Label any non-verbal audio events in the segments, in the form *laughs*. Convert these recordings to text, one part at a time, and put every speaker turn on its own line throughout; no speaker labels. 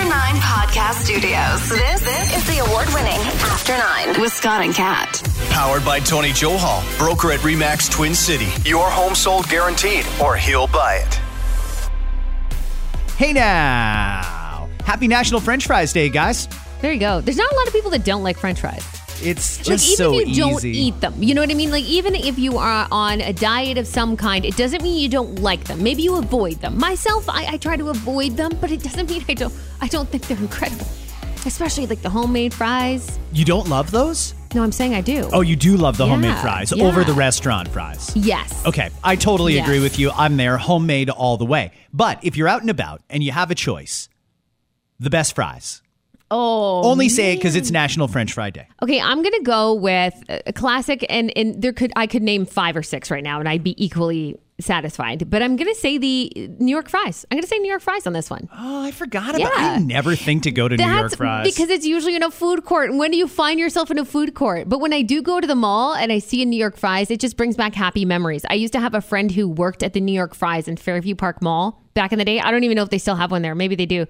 From the After Nine Podcast Studios, this, this is the award winning After Nine with Scott and Kat.
Powered by Tony Johal, broker at REMAX Twin City. Your home sold guaranteed, or he'll buy it.
Hey now! Happy National French Fries Day, guys.
There you go. There's not a lot of people that don't like French fries.
It's just
like even
so
if you
easy.
don't eat them, you know what I mean? Like even if you are on a diet of some kind, it doesn't mean you don't like them. Maybe you avoid them. Myself, I, I try to avoid them, but it doesn't mean I don't. I don't think they're incredible, especially like the homemade fries.
You don't love those?
No, I'm saying I do.
Oh, you do love the homemade fries
yeah.
over the restaurant fries.
yes.
Okay, I totally
Yes.
agree with you. I'm there, homemade all the way. But if you're out and about and you have a choice, the best fries.
Oh.
Only say it because it's National French Fry Day.
Okay, I'm gonna go with a classic, and and there could I could name five or six right now, and I'd be equally satisfied. But I'm gonna say the uh, New York fries. I'm gonna say New York fries on this one.
Oh, I forgot about.
Yeah.
I never think to go to New York fries
because it's usually in a food court. And when do you find yourself in a food court? But when I do go to the mall and I see a New York fries, it just brings back happy memories. I used to have a friend who worked at the New York fries in Fairview Park Mall back in the day. I don't even know if they still have one there. Maybe they do.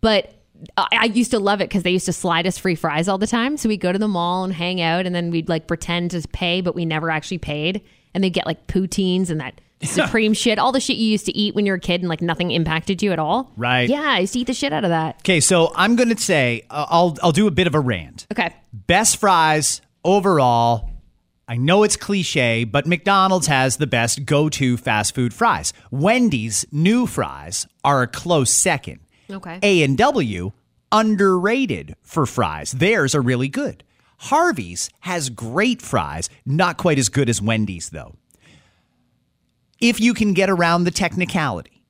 But I used to love it because they used to slide us free fries all the time. So we'd go to the mall and hang out, and then we'd like pretend to pay, but we never actually paid. And they'd get like poutines and that *laughs* supreme shit, all the shit you used to eat when you were a kid, and like nothing impacted you at all.
Right.
Yeah, I used to eat the shit out of that.
okay. So I'm going to say uh, I'll I'll do a bit of a rant.
Okay.
Best fries overall. I know it's cliche, but McDonald's has the best go-to fast food fries. Wendy's new fries are a close second.
Okay.
A and W underrated for fries. Theirs are really good. Harvey's has great fries, not quite as good as Wendy's though. If you can get around the technicality,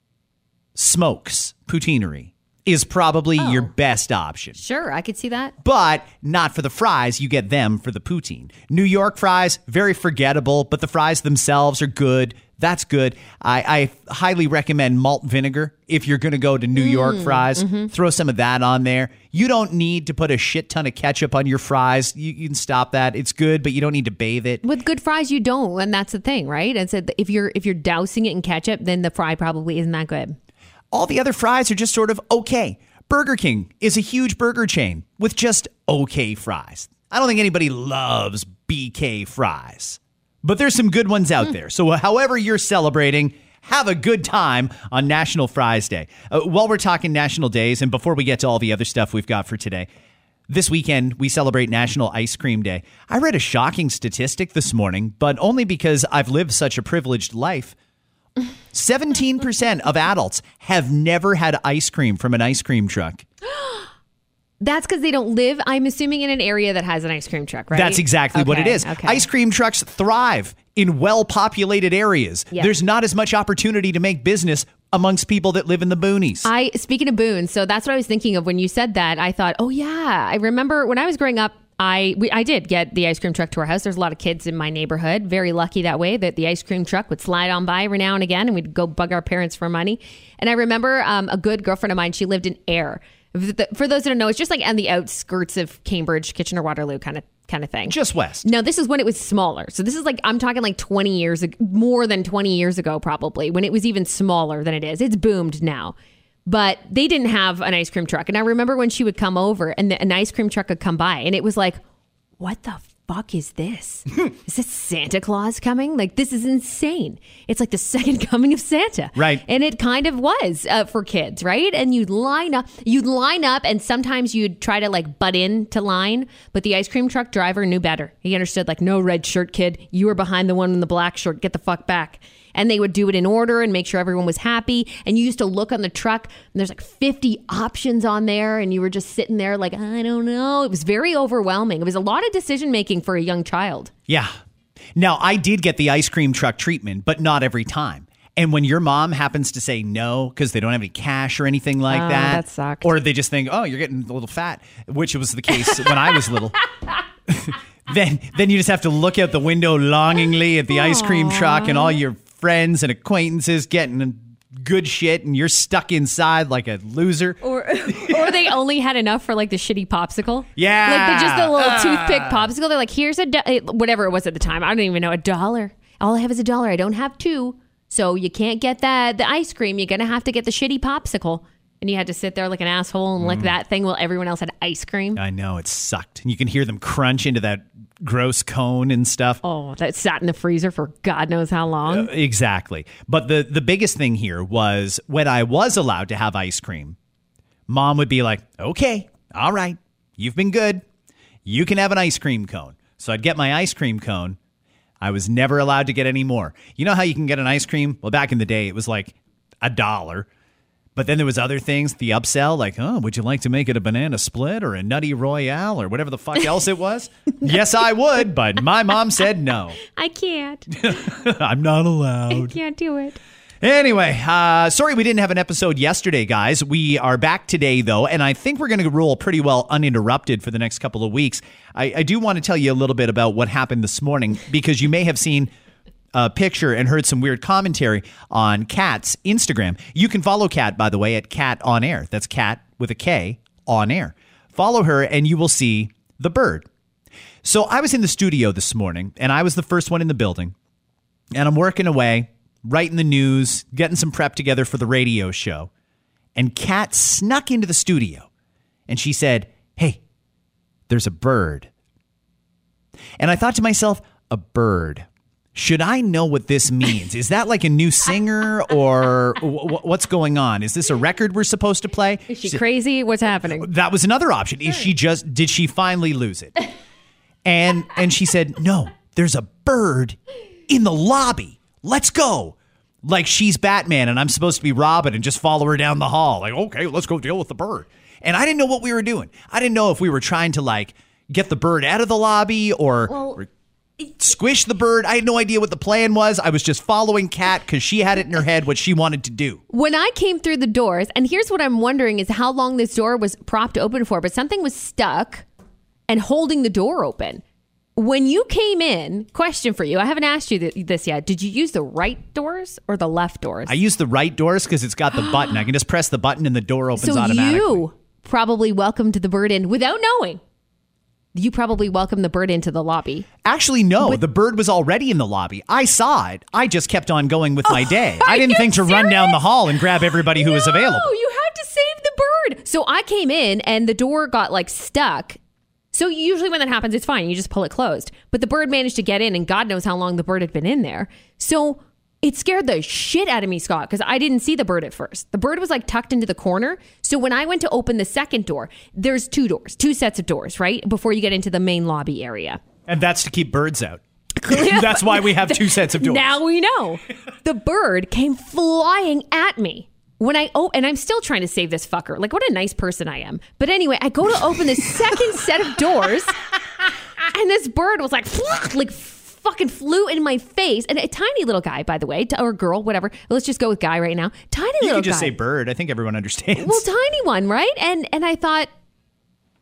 Smoke's Poutinerie is probably oh. your best option.
Sure, I could see that.
But not for the fries, you get them for the poutine. New York fries, very forgettable, but the fries themselves are good. That's good. I, I highly recommend malt vinegar if you're going to go to New mm, York fries. Mm-hmm. Throw some of that on there. You don't need to put a shit ton of ketchup on your fries. You, you can stop that. It's good, but you don't need to bathe it.
With good fries, you don't, and that's the thing, right? And so if you're if you're dousing it in ketchup, then the fry probably isn't that good.
All the other fries are just sort of okay. Burger King is a huge burger chain with just okay fries. I don't think anybody loves BK fries, but there's some good ones out there. So, however you're celebrating, have a good time on National Fries Day. Uh, while we're talking national days, and before we get to all the other stuff we've got for today, this weekend we celebrate National Ice Cream Day. I read a shocking statistic this morning, but only because I've lived such a privileged life. *laughs* 17% of adults have never had ice cream from an ice cream truck.
That's because they don't live. I'm assuming in an area that has an ice cream truck, right?
That's exactly what it is.
Okay,
Ice cream trucks thrive in well populated areas.
Yeah.
There's not as much opportunity to make business amongst people that live in the boonies.
I speaking of boons, so that's what I was thinking of when you said that. I thought, oh yeah, I remember when I was growing up. I we, I did get the ice cream truck to our house. There's a lot of kids in my neighborhood. Very lucky that way that the ice cream truck would slide on by every now and again, and we'd go bug our parents for money. And I remember um, a good girlfriend of mine. She lived in Ayr. For those that don't know, it's just like on the outskirts of Cambridge, Kitchener Waterloo, kind of kind of thing.
Just west.
No, this is when it was smaller. So this is like I'm talking like 20 years more than 20 years ago probably when it was even smaller than it is. It's boomed now. But they didn't have an ice cream truck. And I remember when she would come over and the, an ice cream truck would come by and it was like, "What the fuck is this? *laughs* is this Santa Claus coming? Like this is insane. It's like the second *laughs* coming of Santa."
Right.
And it kind of was uh, for kids, right? And you'd line up, you'd line up, and sometimes you'd try to like butt in to line, but the ice cream truck driver knew better. He understood, like, no red shirt kid, you were behind the one in the black shirt. Get the fuck back. And they would do it in order and make sure everyone was happy. And you used to look on the truck, and there's like 50 options on there, and you were just sitting there like, I don't know. It was very overwhelming. It was a lot of decision making for a young child.
Yeah. Now, I did get the ice cream truck treatment, but not every time. And when your mom happens to say no because they don't have any cash or anything like
Oh,
that,
that sucked.
or they just think, oh, you're getting a little fat, which was the case when I was little. *laughs* then, then you just have to look out the window longingly at the ice cream truck and all your friends and acquaintances getting good shit, and you're stuck inside like a loser.
Or, *laughs* or they only had enough for like the shitty popsicle.
Yeah.
Like the, just the little
Ah.
toothpick popsicle. They're like, here's a, do- whatever it was at the time. I don't even know, a dollar. All I have is a dollar. I don't have two. So you can't get that, the ice cream. You're going to have to get the shitty popsicle. And you had to sit there like an asshole and
Mm.
lick that thing while everyone else had ice cream.
I know it sucked. And you can hear them crunch into that gross cone and stuff.
Oh, that sat in the freezer for God knows how long.
Exactly. But the the biggest thing here was when I was allowed to have ice cream, mom would be like, "Okay, all right, you've been good. You can have an ice cream cone." So I'd get my ice cream cone. I was never allowed to get any more. You know how you can get an ice cream? Well, back in the day, it was like a dollar. But then there was other things, the upsell, like, oh, would you like to make it a banana split or a nutty royale or whatever the fuck else it was? *laughs* yes, I would, but my mom said no.
I can't. *laughs*
I'm not allowed.
I can't do it.
Anyway, uh, sorry we didn't have an episode yesterday, guys. We are back today, though, and I think we're going to roll pretty well uninterrupted for the next couple of weeks. I, I do want to tell you a little bit about what happened this morning because you may have seen a picture and heard some weird commentary on Kat's Instagram. You can follow Kat, by the way, at Kat on Air. That's Kat with a K on air. Follow her, and you will see the bird. So I was in the studio this morning, and I was the first one in the building and I'm working away, writing the news, getting some prep together for the radio show. And Kat snuck into the studio and she said, Hey, there's a bird. And I thought to myself, A bird. Should I know what this means? Is that like a new singer or w- what's going on? Is this a record we're supposed to play?
Is she crazy? What's happening?
that was another option. Is she just did she finally lose it? And and she said, "No, there's a bird in the lobby. Let's go." Like she's Batman and I'm supposed to be Robin and just follow her down the hall. Like, "Okay, let's go deal with the bird." And I didn't know what we were doing. I didn't know if we were trying to like get the bird out of the lobby or, or squish the bird. I had no idea what the plan was. I was just following Kat cuz she had it in her head what she wanted to do.
When I came through the doors, and here's what I'm wondering is how long this door was propped open for, but something was stuck and holding the door open. When you came in, question for you. I haven't asked you th- this yet. Did you use the right doors or the left doors?
I use the right doors cuz it's got the button. I can just press the button and the door opens
so
automatically.
you probably welcomed the bird in without knowing. You probably welcomed the bird into the lobby.
Actually, no. the bird was already in the lobby. I saw it. I just kept on going with my *laughs* day. I didn't think to run down the hall and grab everybody who was available.
No, you had to save the bird. So I came in and the door got like stuck. So usually when that happens, it's fine. You just pull it closed. But the bird managed to get in, and God knows how long the bird had been in there. So it scared the shit out of me, Scott, because I didn't see the bird at first. The bird was like tucked into the corner. So when I went to open the second door, there's two doors, two sets of doors, right? Before you get into the main lobby area.
And that's to keep birds out. *laughs* that's why we have two sets of *laughs* doors.
Now we know. the bird came flying at me. When I oh, and I'm still trying to save this fucker. Like, what a nice person I am. But anyway, I go to open the second set of doors, and this bird was like, *laughs* like fucking flew in my face. And a tiny little guy, by the way, or girl, whatever. Let's just go with guy right now. Tiny little guy.
you
little
could just
guy.
say bird. I think everyone understands.
Well, tiny one, right? And and I thought,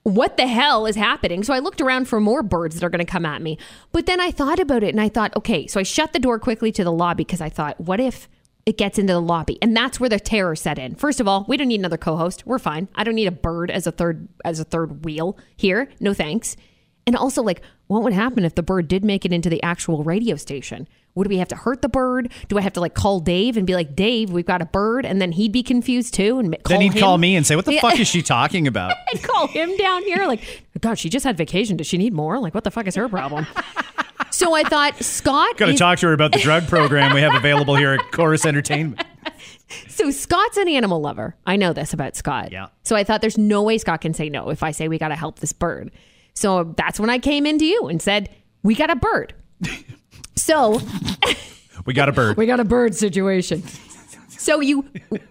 what the hell is happening? So I looked around for more birds that are going to come at me. But then I thought about it and I thought, okay, so I shut the door quickly to the lobby because I thought, what if it gets into the lobby? And that's where the terror set in. First of all, we don't need another co-host. We're fine. I don't need a bird as a third as a third wheel here. No thanks. And also, like, what would happen if the bird did make it into the actual radio station? Would we have to hurt the bird? Do I have to like call Dave and be like, Dave, we've got a bird, and then he'd be confused too, and ma-
then he'd
him?
call me and say, "What the
Yeah.
fuck is she *laughs* talking about?" *laughs*
and call him down here. Like, God, she just had vacation. Does she need more? Like, what the fuck is her problem? *laughs* so I thought, Scott.
Got to
is-
talk to her about the drug program we have available here at Corus Entertainment.
So Scott's an animal lover. I know this about Scott.
Yeah.
So I thought there's no way Scott can say no if I say we got to help this bird. So that's when I came into you and said, we got a bird. so *laughs*
We got a bird. *laughs*
we got a bird situation. So you,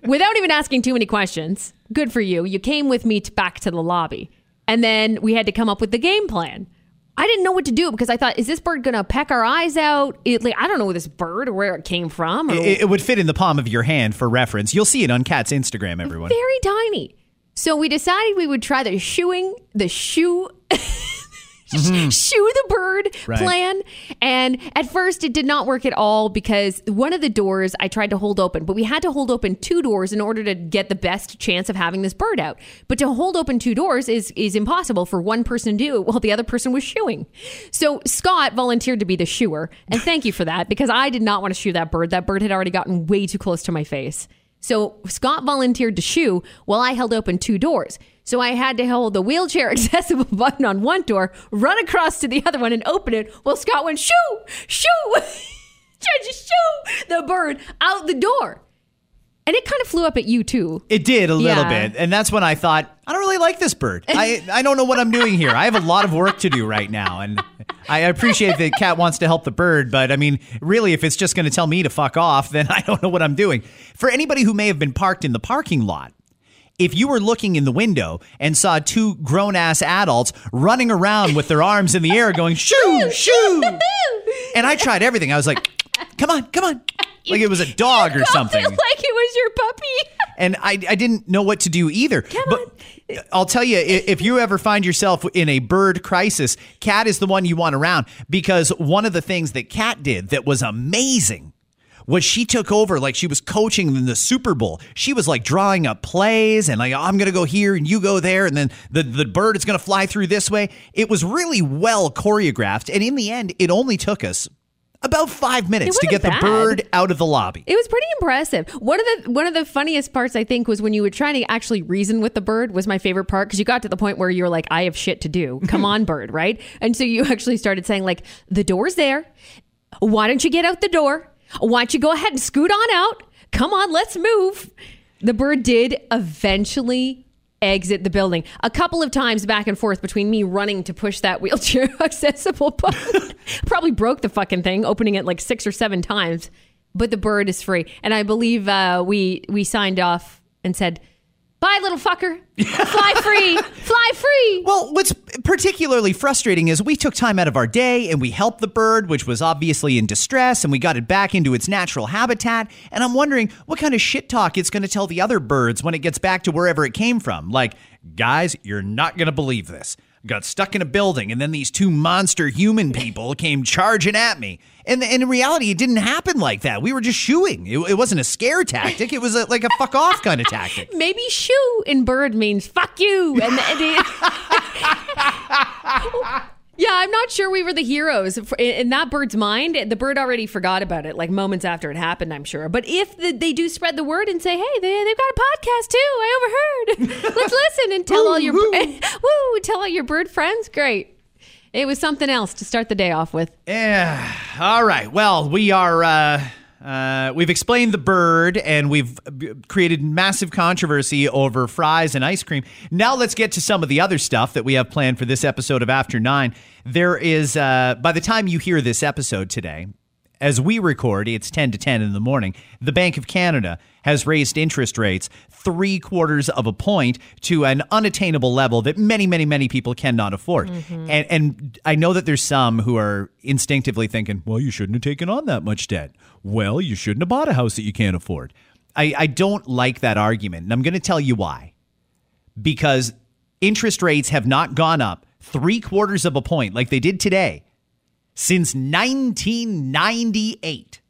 without even asking too many questions, good for you. You came with me to back to the lobby, and then we had to come up with the game plan. I didn't know what to do because I thought, is this bird gonna peck our eyes out? It, like I don't know this bird or where it came from. Or,
It, it would fit in the palm of your hand for reference. You'll see it on Kat's Instagram, everyone.
very tiny. So we decided we would try the shoeing, the shoe. *laughs* Shoe the bird
Mm-hmm. Right.
plan. And at first, it did not work at all because one of the doors I tried to hold open, but we had to hold open two doors in order to get the best chance of having this bird out. But to hold open two doors is, is impossible for one person to do while the other person was shoeing. So Scott volunteered to be the shoer. And thank you for that because I did not want to shoe that bird. That bird had already gotten way too close to my face. So Scott volunteered to shoe while I held open two doors. So I had to hold the wheelchair *laughs* accessible button on one door, run across to the other one, and open it while Scott went shoo, shoo, *laughs* to shoo the bird out the door. And it kind of flew up at you too.
It did a little
Yeah.
bit. And that's when I thought, I don't really like this bird. *laughs* I, I don't know what I'm doing here. I have a lot of work to do right now. And I appreciate that Kat wants to help the bird. But I mean, really, if it's just going to tell me to fuck off, then I don't know what I'm doing. For anybody who may have been parked in the parking lot, if you were looking in the window and saw two grown ass adults running around with their arms in the air going, shoo, shoo. And I tried everything. I was like, come on, come on. Like it was a dog or something
it like it was your puppy.
and I, I didn't know what to do either. but I'll tell you, if you ever find yourself in a bird crisis, Kat is the one you want around because one of the things that Kat did that was amazing was she took over like she was coaching in the Super Bowl. She was like drawing up plays and like I'm gonna go here and you go there and then the the bird is gonna fly through this way. It was really well choreographed, and in the end, it only took us about five minutes to get the bird out of the lobby.
It was pretty impressive. One of the one of the funniest parts I think was when you were trying to actually reason with the bird was my favorite part because you got to the point where you were like, I have shit to do. *laughs* Come on, bird, right? And so you actually started saying like, the door's there. Why don't you get out the door? Why don't you go ahead and scoot on out? Come on, let's move. The bird did eventually exit the building a couple of times back and forth between me running to push that wheelchair *laughs* accessible button. *laughs* Probably broke the fucking thing, opening it like six or seven times. But the bird is free, and I believe uh, we we signed off and said, "Bye, little fucker, *laughs* fly free, fly free."
Well, what's particularly frustrating is we took time out of our day and we helped the bird, which was obviously in distress, and we got it back into its natural habitat. And I'm wondering what kind of shit talk it's going to tell the other birds when it gets back to wherever it came from. Like, guys, you're not going to believe this. Got stuck in a building, and then these two monster human people came charging at me. And, and in reality, it didn't happen like that. We were just shooing. It, it wasn't a scare tactic. It was a, like a fuck off kind of tactic. *laughs*
Maybe "shoo" in bird means "fuck you," and, and it- *laughs* yeah, I'm not sure we were the heroes in that bird's mind. The bird already forgot about it, like moments after it happened. I'm sure. But if the, they do spread the word and say, "Hey, they they've got a podcast too," I overheard. *laughs* Let's listen and tell all your *laughs* woo, tell all your bird friends. Great. It was something else to start the day off with.
Yeah. All right. Well, we are. Uh, uh, we've explained the bird, and we've created massive controversy over fries and ice cream. Now let's get to some of the other stuff that we have planned for this episode of After Nine. There is, uh, by the time you hear this episode today, as we record, it's 10 to 10 in the morning. The Bank of Canada has raised interest rates three quarters of a point to an unattainable level that many, many, many people cannot afford. Mm-hmm. And, and I know that there's some who are instinctively thinking, well, you shouldn't have taken on that much debt. Well, you shouldn't have bought a house that you can't afford. I, I don't like that argument. And I'm going to tell you why. Because interest rates have not gone up three quarters of a point like they did today since 1998.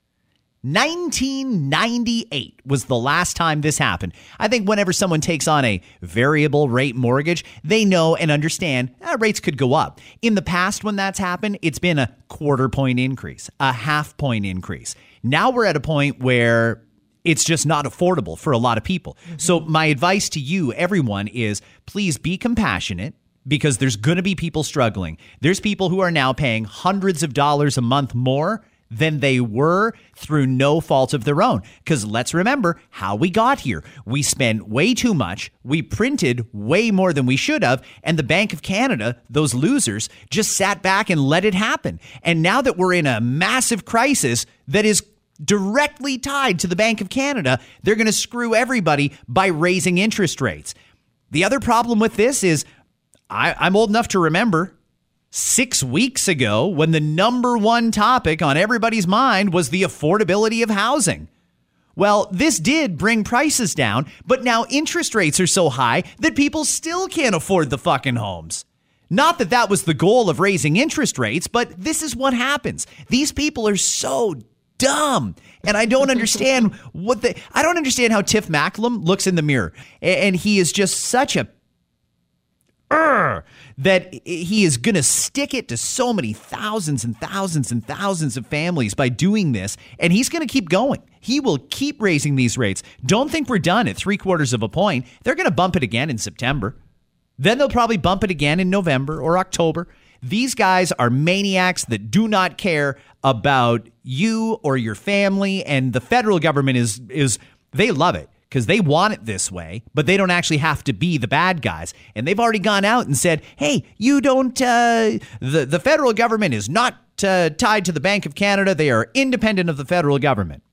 1998 was the last time this happened. I think whenever someone takes on a variable rate mortgage, they know and understand uh, rates could go up. In the past, when that's happened, it's been a quarter point increase, a half point increase. Now we're at a point where it's just not affordable for a lot of people. So, my advice to you, everyone, is please be compassionate because there's going to be people struggling. There's people who are now paying hundreds of dollars a month more than they were through no fault of their own. Because let's remember how we got here. We spent way too much, we printed way more than we should have, and the Bank of Canada, those losers, just sat back and let it happen. And now that we're in a massive crisis that is directly tied to the Bank of Canada, they're going to screw everybody by raising interest rates. The other problem with this is I, I'm old enough to remember six weeks ago when the number one topic on everybody's mind was the affordability of housing. Well, this did bring prices down, but now interest rates are so high that people still can't afford the fucking homes. Not that that was the goal of raising interest rates, but this is what happens. These people are so dumb. And I don't understand *laughs* what the I don't understand how Tiff Macklem looks in the mirror. And he is just such a that he is going to stick it to so many thousands and thousands and thousands of families by doing this. And he's going to keep going. He will keep raising these rates. Don't think we're done at three quarters of a point. They're going to bump it again in September. Then they'll probably bump it again in November or October. These guys are maniacs that do not care about you or your family. And the federal government is, is they love it because they want it this way, but they don't actually have to be the bad guys. And they've already gone out and said, hey, you don't, uh, the, the federal government is not uh, tied to the Bank of Canada. They are independent of the federal government.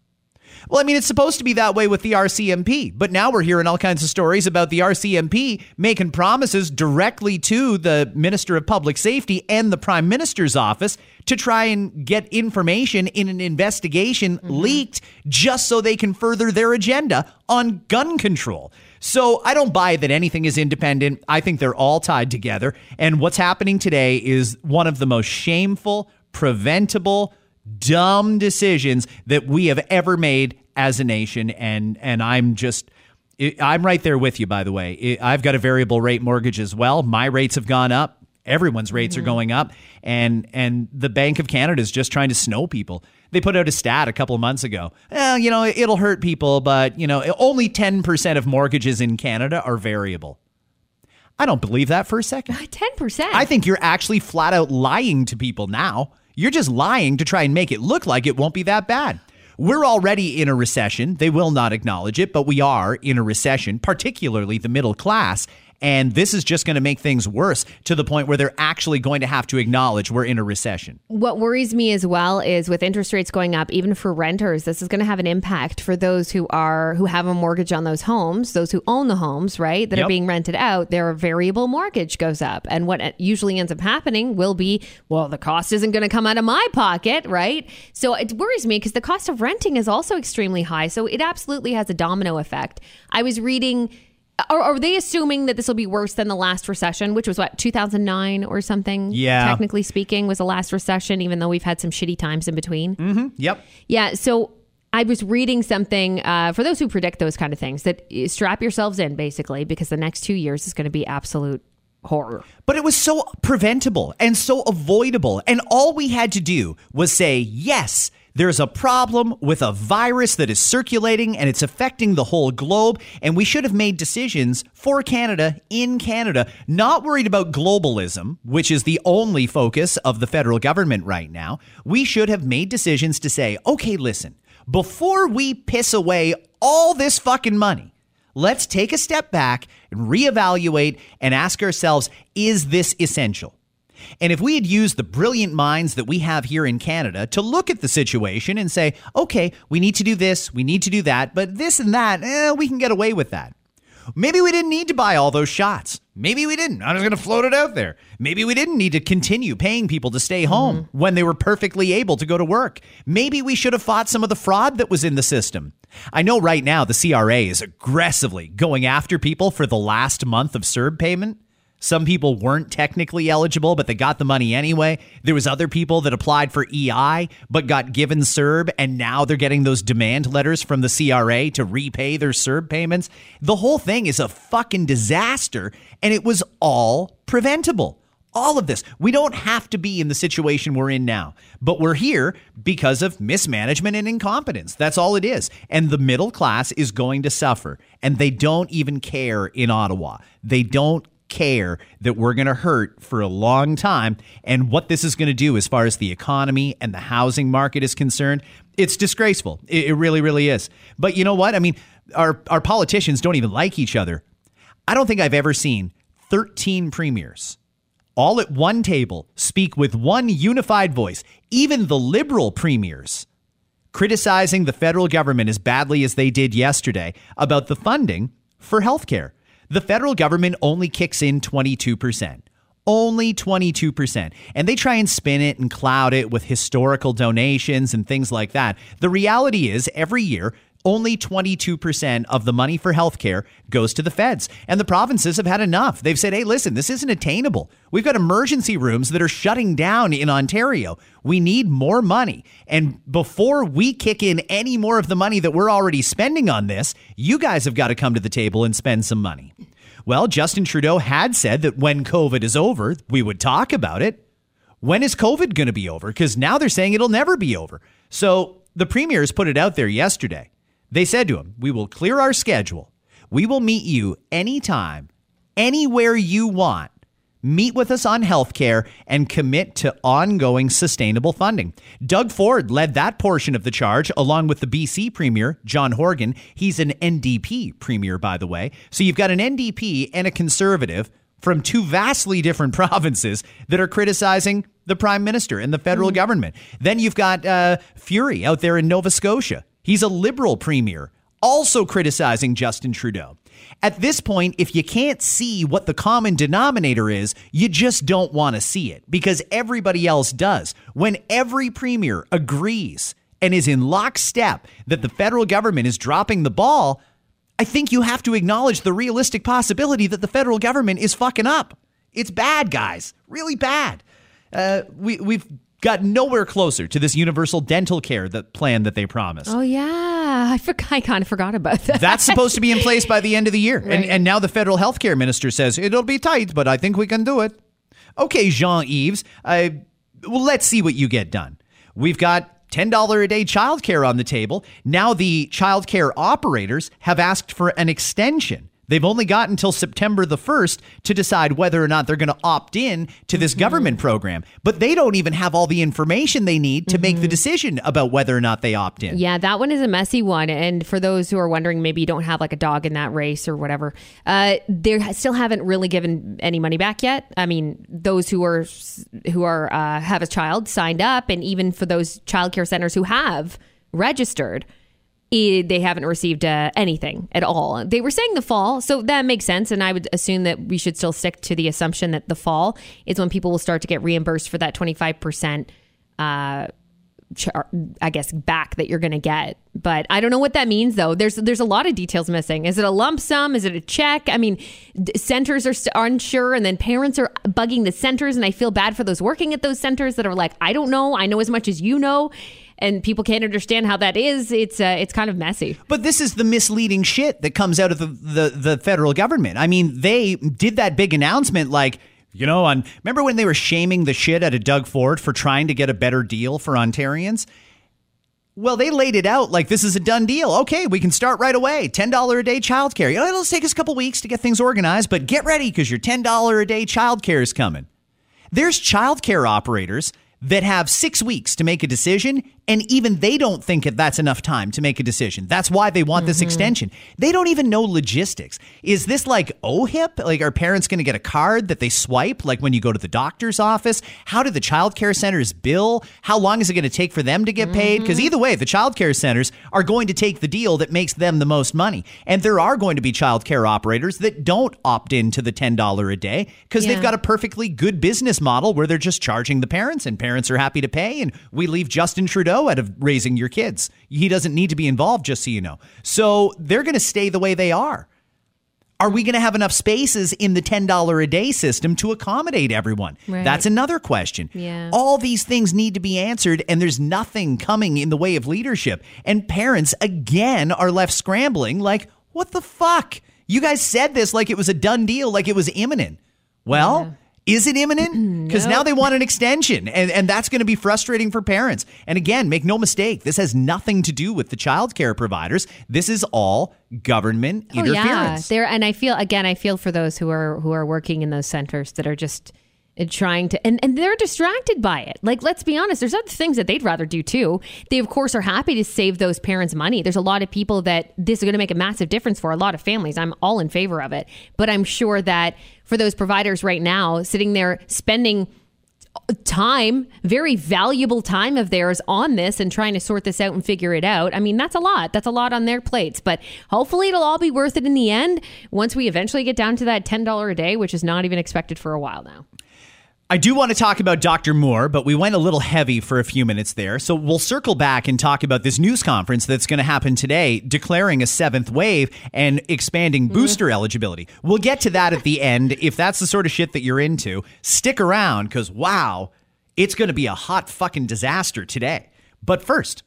Well, I mean, it's supposed to be that way with the RCMP, but now we're hearing all kinds of stories about the RCMP making promises directly to the Minister of Public Safety and the Prime Minister's office to try and get information in an investigation mm-hmm. leaked just so they can further their agenda on gun control. So I don't buy that anything is independent. I think they're all tied together. And what's happening today is one of the most shameful, preventable, dumb decisions that we have ever made as a nation and and I'm just I'm right there with you by the way. I've got a variable rate mortgage as well. My rates have gone up. Everyone's rates mm-hmm. are going up and and the Bank of Canada is just trying to snow people. They put out a stat a couple of months ago. Eh, you know, it'll hurt people, but you know, only 10% of mortgages in Canada are variable. I don't believe that for a second. *laughs*
10%.
I think you're actually flat out lying to people now. You're just lying to try and make it look like it won't be that bad. We're already in a recession. They will not acknowledge it, but we are in a recession, particularly the middle class. And this is just going to make things worse to the point where they're actually going to have to acknowledge we're in a recession.
What worries me as well is with interest rates going up, even for renters, this is going to have an impact for those who are who have a mortgage on those homes, those who own the homes, right, that yep. are being rented out. Their variable mortgage goes up, and what usually ends up happening will be, well, the cost isn't going to come out of my pocket, right? So it worries me because the cost of renting is also extremely high. So it absolutely has a domino effect. I was reading are, are, they assuming that this will be worse than the last recession, which was what 2009 or something?
Yeah,
technically speaking, was the last recession, even though we've had some shitty times in between.
Mm-hmm. Yep.
Yeah. So I was reading something uh, for those who predict those kind of things that strap yourselves in basically because the next two years is going to be absolute horror.
But it was so preventable and so avoidable, and all we had to do was say yes there's a problem with a virus that is circulating and it's affecting the whole globe. And we should have made decisions for Canada in Canada, not worried about globalism, which is the only focus of the federal government right now. We should have made decisions to say, okay, listen, before we piss away all this fucking money, let's take a step back and reevaluate and ask ourselves, is this essential? And if we had used the brilliant minds that we have here in Canada to look at the situation and say, okay, we need to do this, we need to do that, but this and that, eh, we can get away with that. Maybe we didn't need to buy all those shots. Maybe we didn't. I'm just going to float it out there. Maybe we didn't need to continue paying people to stay home mm-hmm. when they were perfectly able to go to work. Maybe we should have fought some of the fraud that was in the system. I know right now the CRA is aggressively going after people for the last month of CERB payment. Some people weren't technically eligible, but they got the money anyway. There was other people that applied for EI but got given CERB, and now they're getting those demand letters from the CRA to repay their CERB payments. The whole thing is a fucking disaster, and it was all preventable. All of this. We don't have to be in the situation we're in now, but we're here because of mismanagement and incompetence. That's all it is. And the middle class is going to suffer, and they don't even care in Ottawa. They don't care that we're going to hurt for a long time. And what this is going to do as far as the economy and the housing market is concerned, it's disgraceful. It, it really, really is. But you know what? I mean, our, our politicians don't even like each other. I don't think I've ever seen 13 premiers all at one table speak with one unified voice, even the liberal premiers criticizing the federal government as badly as they did yesterday about the funding for healthcare the federal government only kicks in 22%. Only 22%. And they try and spin it and cloud it with historical donations and things like that. The reality is, every year, only 22% of the money for healthcare goes to the feds. And the provinces have had enough. They've said, hey, listen, this isn't attainable. We've got emergency rooms that are shutting down in Ontario. We need more money. And before we kick in any more of the money that we're already spending on this, you guys have got to come to the table and spend some money. Well, Justin Trudeau had said that when COVID is over, we would talk about it. When is COVID going to be over? Because now they're saying it'll never be over. So the premiers put it out there yesterday. They said to him, We will clear our schedule. We will meet you anytime, anywhere you want. Meet with us on healthcare and commit to ongoing sustainable funding. Doug Ford led that portion of the charge along with the BC Premier, John Horgan. He's an NDP Premier, by the way. So you've got an NDP and a Conservative from two vastly different *laughs* provinces that are criticizing the Prime Minister and the federal mm. government. Then you've got uh, Furey out there in Nova Scotia He's a liberal premier, also criticizing Justin Trudeau. At this point, if you can't see what the common denominator is, you just don't want to see it because everybody else does. When every premier agrees and is in lockstep that the federal government is dropping the ball, I think you have to acknowledge the realistic possibility that the federal government is fucking up. It's bad, guys, really bad. Uh, we, we've got nowhere closer to this universal dental care that plan that they promised.
Oh yeah, I forgot. I kind of forgot about that.
That's supposed to be in place by the end of the year, right. and and now the federal health care minister says it'll be tight, but I think we can do it. Okay, Jean Yves, uh, well, let's see what you get done. We've got. $10 a day childcare on the table. Now, the childcare operators have asked for an extension They've only got until September the 1st to decide whether or not they're going to opt in to this mm-hmm. government program. But they don't even have all the information they need to mm-hmm. make the mm-hmm. decision about whether or not they opt in.
Yeah, that one is a messy one. And for those who are wondering, maybe you don't have like a dog in that race or whatever, uh, they still haven't really given any money back yet. I mean, those who are who are uh, have a child signed up, and even for those childcare centers who have registered they haven't received uh, anything at all. They were saying the fall, so that makes sense. And I would assume that we should still stick to the assumption that the fall is when people will start to get reimbursed for that 25%. Uh, I guess back that you're going to get, but I don't know what that means though. There's there's a lot of details missing. Is it a lump sum? Is it a check? I mean, centers are st- unsure, and then parents are bugging the centers, and I feel bad for those working at those centers that are like, I don't know, I know as much as you know, and people can't understand how that is, it's uh, it's kind of messy.
But this is the misleading shit that comes out of the, the, the federal government. I mean, they did that big announcement like. You know, on remember when they were shaming the shit out of Doug Ford for trying to get a better deal for Ontarians? Well, they laid it out like this is a done deal. Okay, we can start right away. $10 a day childcare. You know, it'll take us a couple weeks to get things organized, but get ready because your $10 a day childcare is coming. There's childcare operators that have six weeks to make a decision, and even they don't think that that's enough time to make a decision. That's why they want mm-hmm. this extension. They don't even know logistics. Is this like OHIP? Like, are parents going to get a card that they swipe, like when you go to the doctor's office? How do the child care centers bill? How long is it going to take for them to get paid? Because mm-hmm. either way, the child care centers are going to take the deal that makes them the most money. And there are going to be child care operators that don't opt into the $10 a day because yeah. they've got a perfectly good business model where they're just charging the parents and parents parents are happy to pay, and we leave Justin Trudeau out of raising your kids. He doesn't need to be involved, just so you know. So they're going to stay the way they are. Are we going to have enough spaces in the $10 a day system to accommodate everyone? Right. That's another question.
Yeah.
All these things need to be answered, and there's nothing coming in the way of leadership. And parents, again, are left scrambling like, what the fuck? You guys said this like it was a done deal, like it was imminent. Well, yeah. Is it imminent? Because now they want an extension, and, and that's going to be frustrating for parents. And again, make no mistake, this has nothing to do with the child care providers. This is all government oh, interference. Yeah.
There, and I feel again, I feel for those who are who are working in those centers that are just and trying to and, and they're distracted by it like let's be honest there's other things that they'd rather do too they of course are happy to save those parents money there's a lot of people that this is going to make a massive difference for a lot of families i'm all in favor of it but i'm sure that for those providers right now sitting there spending time, very valuable time of theirs on this and trying to sort this out and figure it out. I mean, that's a lot. That's a lot on their plates, but hopefully it'll all be worth it in the end once we eventually get down to that $10 a day, which is not even expected for a while now.
I do want to talk about Dr. Moore, but we went a little heavy for a few minutes there. So we'll circle back and talk about this news conference that's going to happen today, declaring a seventh wave and expanding mm-hmm. booster eligibility. We'll get to that at the end. If that's the sort of shit that you're into, stick around because wow, it's going to be a hot fucking disaster today. But first,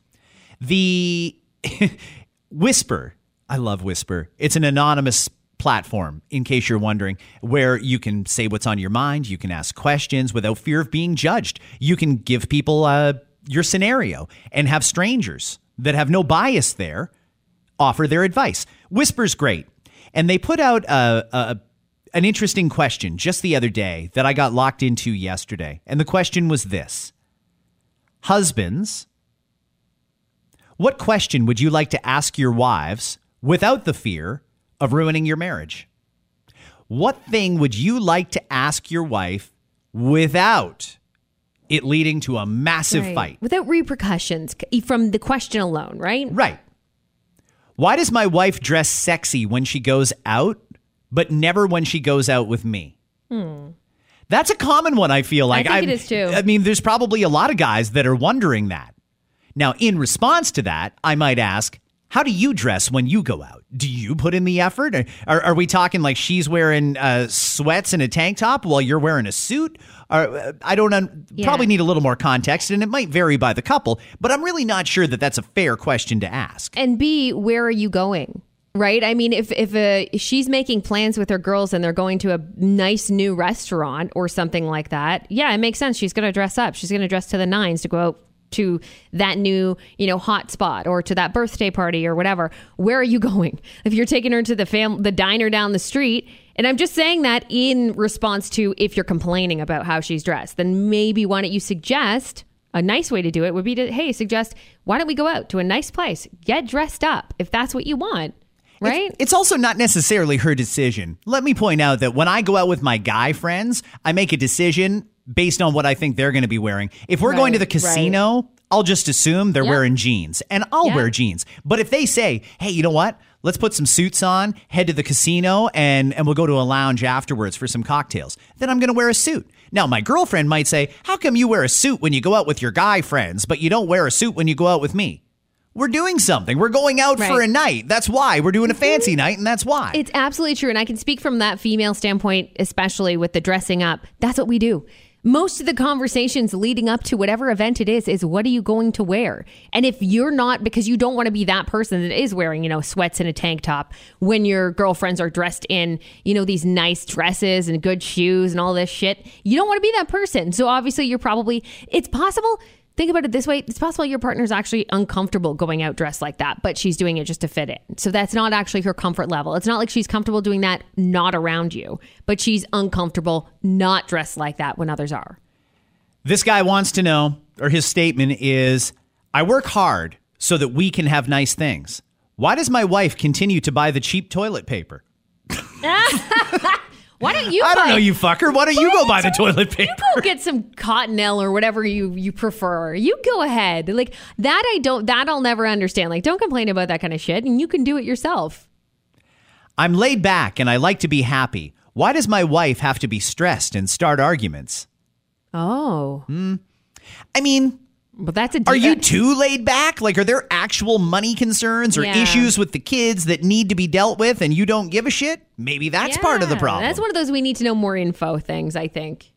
the *laughs* Whisper. I love Whisper. It's an anonymous platform, in case you're wondering, where you can say what's on your mind. You can ask questions without fear of being judged. You can give people uh, your scenario and have strangers that have no bias there offer their advice. Whisper's great. And they put out a, a an interesting question just the other day that I got locked into yesterday. And the question was this Husbands, what question would you like to ask your wives without the fear of ruining your marriage? What thing would you like to ask your wife without it leading to a massive
Right.
fight?
Without repercussions from the question alone, right?
Right. Why does my wife dress sexy when she goes out, but never when she goes out with me? That's a common one, I feel like.
Hmm. think
I'm-
it is too.
I mean, there's probably a lot of guys that are wondering that. Now, in response to that, I might ask, how do you dress when you go out? Do you put in the effort? Or- Are, are we talking like she's wearing uh, sweats and a tank top while you're wearing a suit? Or, uh, I don't un-
Yeah.
probably need a little more context, and it might vary by the couple, but I'm really not sure that that's a fair question to ask.
And B, where are you going? Right? I mean, if if uh, she's making plans with her girls and they're going to a nice new restaurant or something like that, yeah, it makes sense. She's going to dress up. She's going to dress to the nines to go out to that new, you know, hot spot or to that birthday party or whatever. Where are you *laughs* going? If you're taking her to the fam- the diner down the street, and I'm just saying that in response to if you're complaining about how she's dressed, then maybe why don't you suggest a nice way to do it would be to hey suggest why don't we go out to a nice place get dressed up if that's what you want right
It's also not necessarily her decision. Let me point out that when I go out with my guy friends, I make a decision based on what I think they're going to be wearing. If we're going to the
Right, right.
casino, I'll just assume they're
Yeah.
wearing jeans and I'll
Yeah.
wear jeans. But if they say, hey, you know what? Let's put some suits on, head to the casino, and, and we'll go to a lounge afterwards for some cocktails, then I'm going to wear a suit. Now, my girlfriend might say, How come you wear a suit when you go out with your guy friends, but you don't wear a suit when you go out with me? We're doing something. We're going out for
Right. Mm-hmm.
a night. That's why. We're doing a fancy night, and that's why.
it's absolutely true and i can speak from that female standpoint especially with the dressing up that's what we do most of the conversations leading up to whatever event it is is what are you going to wear? And if you're not because you don't want to be that person that is wearing you know sweats and a tank top when your girlfriends are dressed in you know these nice dresses and good shoes and all this shit you don't want to be that person. So obviously you're probably it's possible Think about it this way. It's possible your partner's actually uncomfortable going out dressed like that, but she's doing it just to fit in. So that's not actually her comfort level. It's not like she's comfortable doing that not around you, but she's uncomfortable not dressed like that when others are.
This guy wants to know, or his statement is I work hard so that we can have nice things. Why does my wife continue to buy the cheap toilet paper? *laughs* *laughs*
Why don't you?
I don't know, you fucker. Why don't you go buy the toilet paper?
You go get some cottonelle or whatever you you prefer. You go ahead. Like that, I don't. That I'll never understand. Like, don't complain about that kind of shit, and you can do it yourself.
I'm laid back and I like to be happy. Why does my wife have to be stressed and start arguments?
Oh, Hmm.
I mean,
but that's a.
are you too laid back? Like, are there actual money concerns or
Yeah.
issues with the kids that need to be dealt with and you don't give a shit? Maybe that's part of the problem.
That's one of those we need to know more info things. I think.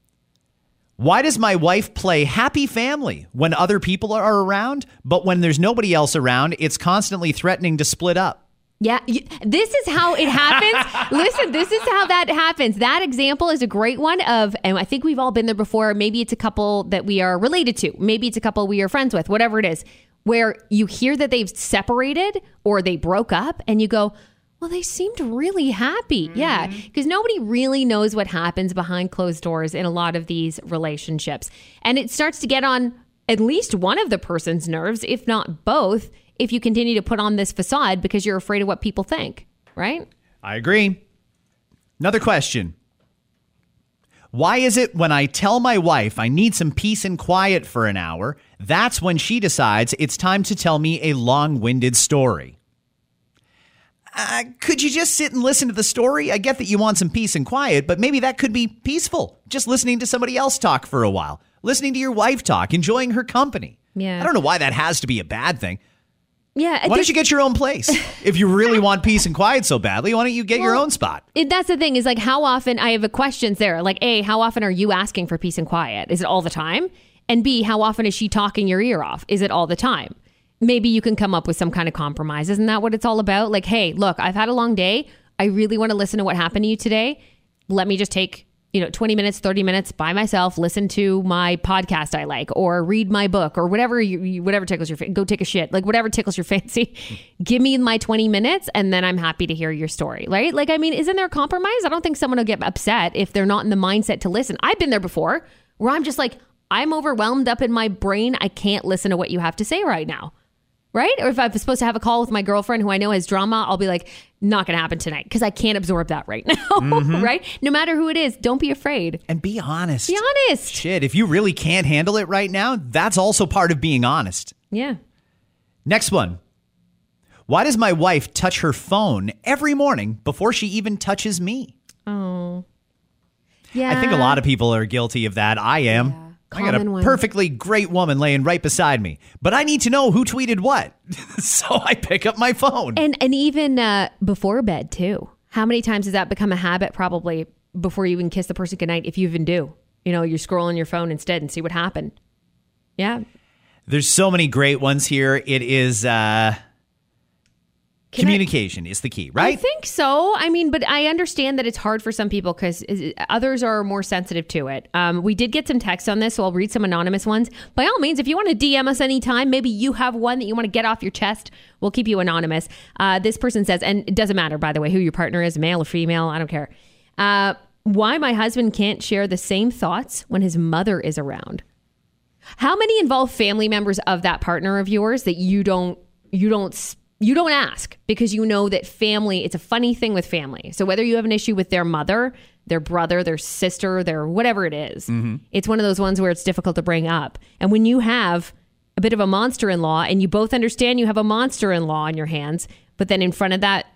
Why does my wife play happy family when other people are around, but when there's nobody else around, it's constantly threatening to split up?
Yeah, you, this is how it happens. *laughs* Listen, this is how that happens. That example is a great one of, and I think we've all been there before. Maybe it's a couple that we are related to. Maybe it's a couple we are friends with, whatever it is, where you hear that they've separated or they broke up and you go, well, they seemed really happy. Mm-hmm. Yeah, because nobody really knows what happens behind closed doors in a lot of these relationships. And it starts to get on at least one of the person's nerves, if not both, if you continue to put on this facade because you're afraid of what people think, right?
I agree. Another question. Why is it when I tell my wife I need some peace and quiet for an hour, that's when she decides it's time to tell me a long winded story? uh, could you just sit and listen to the story? I get that you want some peace and quiet, but maybe that could be peaceful. Just listening to somebody else talk for a while, listening to your wife talk, enjoying her company.
Yeah.
I don't know why that has to be a bad thing.
Yeah.
Why don't you get your own place? *laughs* if you really want peace and quiet so badly, why don't you get your own spot?
It, that's the thing is like how often I have a questions there. Like A, how often are you asking for peace and quiet? Is it all the time? And B, how often is she talking your ear off? Is it all the time? Maybe you can come up with some kind of compromise. Isn't that what it's all about? Like, hey, look, I've had a long day. I really want to listen to what happened to you today. Let me just take, you know, 20 minutes, 30 minutes by myself, listen to my podcast I like or read my book or whatever you, whatever tickles your fa- go take a shit. Like whatever tickles your *laughs* fancy. Give me my 20 minutes and then I'm happy to hear your story, right? Like I mean, isn't there a compromise? I don't think someone will get upset if they're not in the mindset to listen. I've been there before where I'm just like I'm overwhelmed up in my brain. I can't listen to what you have to say right now right? Or if I'm supposed to have a call with my girlfriend who I know has drama, I'll be like, not going to happen tonight because I can't absorb that right *laughs* now, mm-hmm. right? No matter who it is, don't be afraid.
And be honest.
Be honest.
Shit, if you really can't handle it right now, that's also part of being honest.
Yeah.
Next one. Why does my wife touch her phone every morning before she even touches me?
Oh. Yeah.
I think a lot of people are guilty of that. I am. I got a
one.
perfectly great woman laying right beside me, but I need to know who tweeted what. *laughs* so I pick up my phone.
And and even uh, before bed too. How many times has that become a habit? Probably before you even kiss the person goodnight, if you even do. You know, you're scrolling your phone instead and see what happened. Yeah.
There's so many great ones here. It is uh,
Can I-
communication is the key, right?
I think so. I mean, but I understand that it's hard for some people because others are more sensitive to it. Um, we did get some text on this, so I'll read some anonymous ones. By all means, if you want to DM us anytime, maybe you have one that you want to get off your chest, we'll keep you anonymous. Uh, this person says, and it doesn't matter, by the way, who your partner is, male or female, I don't care. Uh, why my husband can't share the same thoughts when his mother is around. How many involve family members of that partner of yours that you don't you don't you don't ask because you know that family it's a funny thing with family. So whether you have an issue with their mother, their brother, their sister, their whatever it is, mm-hmm. it's one of those ones where it's difficult to bring up. And when you have a bit of a monster-in-law and you both understand you have a monster-in-law on your hands, but then in front of that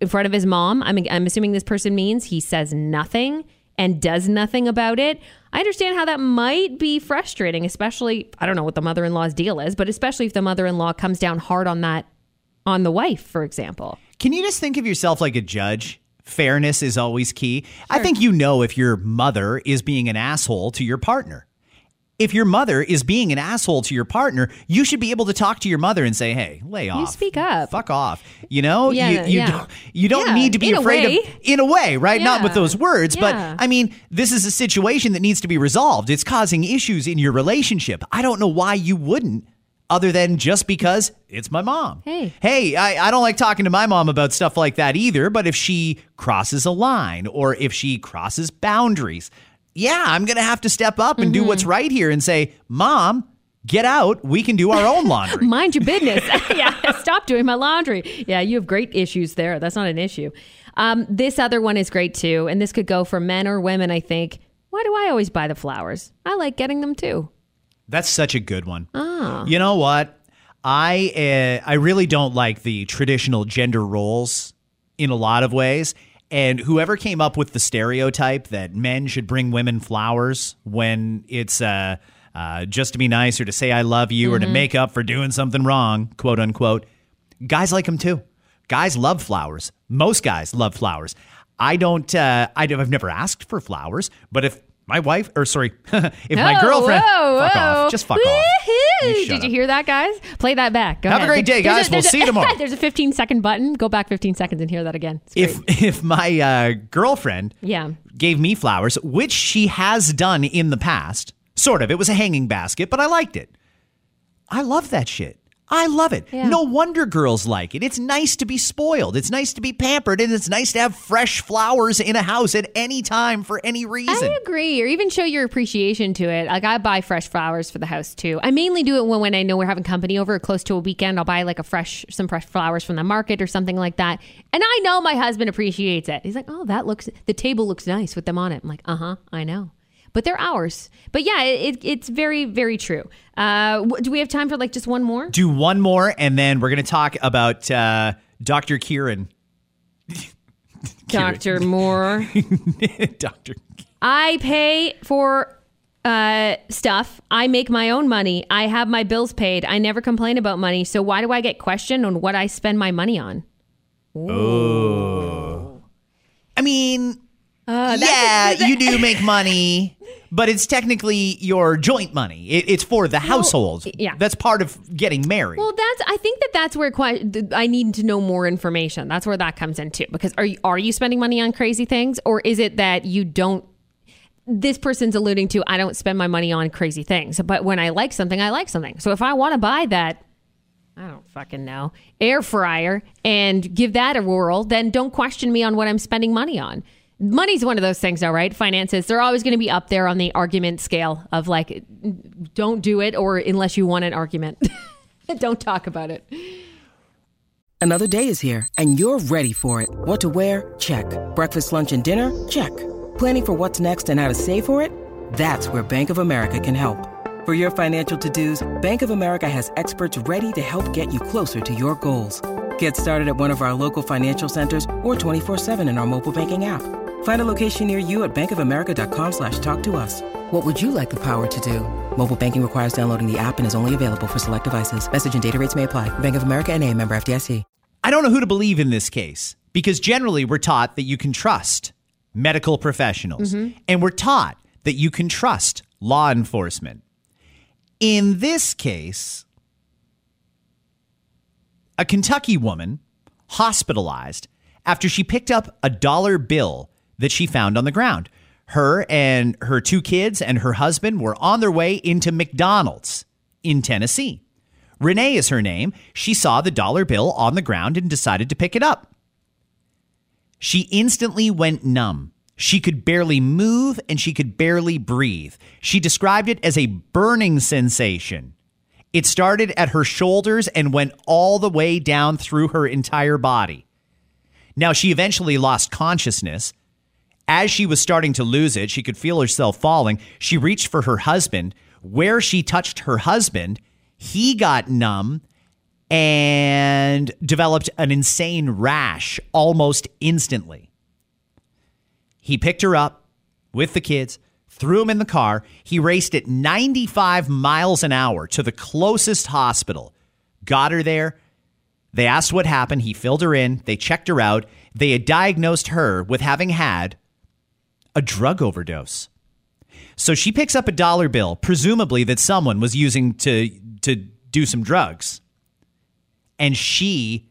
in front of his mom, I'm I'm assuming this person means he says nothing and does nothing about it. I understand how that might be frustrating, especially I don't know what the mother-in-law's deal is, but especially if the mother-in-law comes down hard on that on the wife, for example.
Can you just think of yourself like a judge? Fairness is always key. I think you know if your mother is being an asshole to your partner. If your mother is being an asshole to your partner, you should be able to talk to your mother and say, "Hey, lay off.
You speak up.
Fuck off." You know,
Yeah,
you, you
yeah.
don't you don't
Yeah,
need to be afraid of in a way, right? Not with those words, but I mean, this is a situation that needs to be resolved. It's causing issues in your relationship. I don't know why you wouldn't other than just because it's my mom.
Hey.
Hey, I, I don't like talking to my mom about stuff like that either, but if she crosses a line or if she crosses boundaries, yeah, I'm going to have to step up and
Mm-hmm.
do what's right here and say, Mom, get out. We can do our own laundry. *laughs*
Mind your business. *laughs* yeah, stop doing my laundry. Yeah, you have great issues there. That's not an issue. Um, this other one is great too, and this could go for men or women. I think. Why do I always buy the flowers? I like getting them too.
That's such a good one. You know what? I uh, I really don't like the traditional gender roles in a lot of ways. And whoever came up with the stereotype that men should bring women flowers when it's uh, uh, just to be nice or to say I love you or to make up for doing something wrong, quote unquote, guys like them too. Guys love flowers. Most guys love flowers. I don't. Uh, I, have never asked for flowers, but if my wife, or sorry, *laughs* if my
Oh,
girlfriend,
whoa,
fuck
whoa.
off, just fuck off. You
Did you hear that, guys? Play that back. Go
Have a great day, guys. We'll
there's
see you tomorrow. *laughs*
there's a 15 second button. Go back 15 seconds and hear that again. It's great.
If *laughs* if my uh, girlfriend
Yeah.
gave me flowers, which she has done in the past, sort of, it was a hanging basket, but I liked it. I love that shit. I love it.
Yeah.
No wonder girls like it. It's nice to be spoiled. It's nice to be pampered, and it's nice to have fresh flowers in a house at any time for any reason.
I agree, or even show your appreciation to it. Like I buy fresh flowers for the house too. I mainly do it when, when I know we're having company over, close to a weekend. I'll buy like a fresh, some fresh flowers from the market or something like that. And I know my husband appreciates it. He's like, "Oh, that looks, the table looks nice with them on it." I'm like, "Uh huh, I know." But they're ours. But yeah, it, it's very, very true. Uh, do we have time for like just one more?
Do one more, and then we're going to talk about uh, Dr. Kieran
Dr. *laughs* Moore.
Doctor.
I pay for uh, stuff. I make my own money. I have my bills paid. I never complain about money. So why do I get questioned on what I spend my money on?
Oh I mean,
Uh,
yeah, you do *laughs* make money, but it's technically your joint money. It, it's for the household.
yeah.
That's part of getting married.
Well, that's. I think that that's where I need to know more information. That's where that comes into because are you, are you spending money on crazy things, or is it that you don't? This person's alluding to I don't spend my money on crazy things, but when I like something, I like something. So if I want to buy that, I don't fucking know air fryer and give that a whirl, then don't question me on what I'm spending money on. Money's one of those things, though, right? Finances, they're always going to be up there on the argument scale of like, don't do it, or unless you want an argument, *laughs* don't talk about it.
Another day is here, and you're ready for it. What to wear? Check. Breakfast, lunch, and dinner? Check. Planning for what's next and how to save for it? That's where Bank of America can help. For your financial to-dos, Bank of America has experts ready to help get you closer to your goals. Get started at one of our local financial centers or 24-7 in our mobile banking app. Find a location near you at bankofamerica.com slash talk to us. What would you like the power to do? Mobile banking requires downloading the app and is only available for select devices. Message and data rates may apply. Bank of America and a member FDIC.
I don't know who to believe in this case because generally we're taught that you can trust medical professionals mm-hmm. and we're taught that you can trust law enforcement. In this case, a Kentucky woman hospitalized after she picked up a dollar bill that she found on the ground. Her and her two kids and her husband were on their way into McDonald's in Tennessee. Renee is her name. She saw the dollar bill on the ground and decided to pick it up. She instantly went numb. She could barely move and she could barely breathe. She described it as a burning sensation. It started at her shoulders and went all the way down through her entire body. Now, she eventually lost consciousness. As she was starting to lose it, she could feel herself falling. She reached for her husband. Where she touched her husband, he got numb and developed an insane rash almost instantly. He picked her up with the kids, threw them in the car. He raced at 95 miles an hour to the closest hospital, got her there. They asked what happened. He filled her in. They checked her out. They had diagnosed her with having had a drug overdose. So she picks up a dollar bill, presumably that someone was using to to do some drugs. And she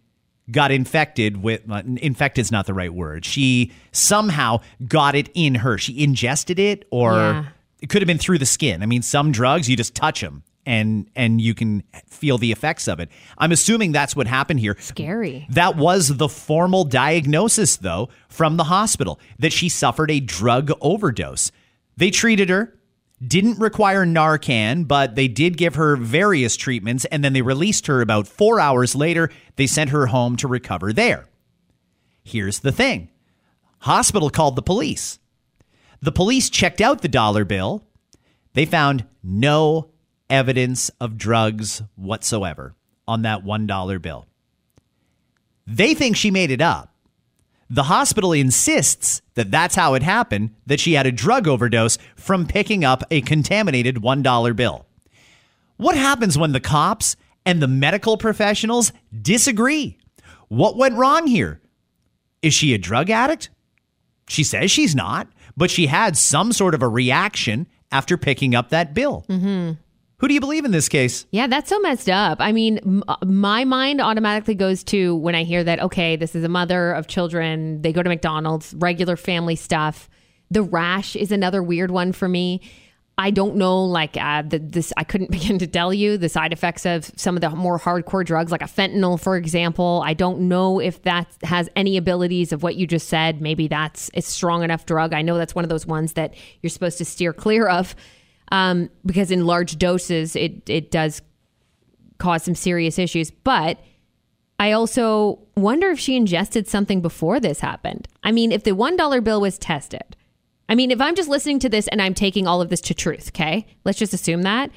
got infected with uh, infected's not the right word. She somehow got it in her. She ingested it or
Yeah.
it could have been through the skin. I mean, some drugs you just touch them and and you can feel the effects of it. I'm assuming that's what happened here.
Scary.
That was the formal diagnosis, though, from the hospital that she suffered a drug overdose. They treated her, didn't require Narcan, but they did give her various treatments, and then they released her about four hours later. They sent her home to recover there. Here's the thing hospital called the police. The police checked out the dollar bill. They found no evidence of drugs whatsoever on that $1 bill. They think she made it up. The hospital insists that that's how it happened, that she had a drug overdose from picking up a contaminated $1 bill. What happens when the cops and the medical professionals disagree? What went wrong here? Is she a drug addict? She says she's not, but she had some sort of a reaction after picking up that bill. Mm-hmm. Who do you believe in this case?
Yeah, that's so messed up. I mean, m- uh, my mind automatically goes to when I hear that, okay, this is a mother of children. They go to McDonald's, regular family stuff. The rash is another weird one for me. I don't know, like, uh, the, this, I couldn't *laughs* begin to tell you the side effects of some of the more hardcore drugs, like a fentanyl, for example. I don't know if that has any abilities of what you just said. Maybe that's a strong enough drug. I know that's one of those ones that you're supposed to steer clear of um, because in large doses it it does cause some serious issues. But I also wonder if she ingested something before this happened. I mean, if the one dollar bill was tested, I mean, if I'm just listening to this and I'm taking all of this to truth, okay, let's just assume that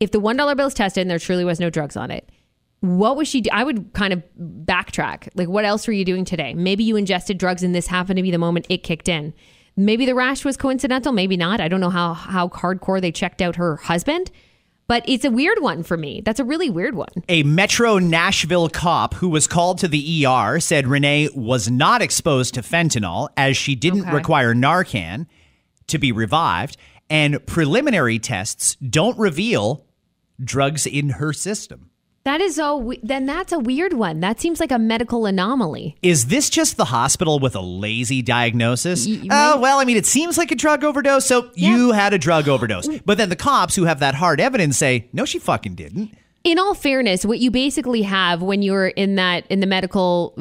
if the one dollar bill is tested and there truly was no drugs on it. what was she do? I would kind of backtrack. Like, what else were you doing today? Maybe you ingested drugs and this happened to be the moment it kicked in. Maybe the rash was coincidental, maybe not. I don't know how how hardcore they checked out her husband, but it's a weird one for me. That's a really weird one.
A Metro Nashville cop who was called to the ER said Renee was not exposed to fentanyl as she didn't
Okay.
require Narcan to be revived, and preliminary tests don't reveal drugs in her system.
That is so. Then that's a weird one. That seems like a medical anomaly.
Is this just the hospital with a lazy diagnosis?
Y-
Oh, well, I mean, it seems like a drug overdose, so you had a drug overdose. But then the cops who have that hard evidence say, no, she fucking didn't.
In all fairness, what you basically have when you're in that in the medical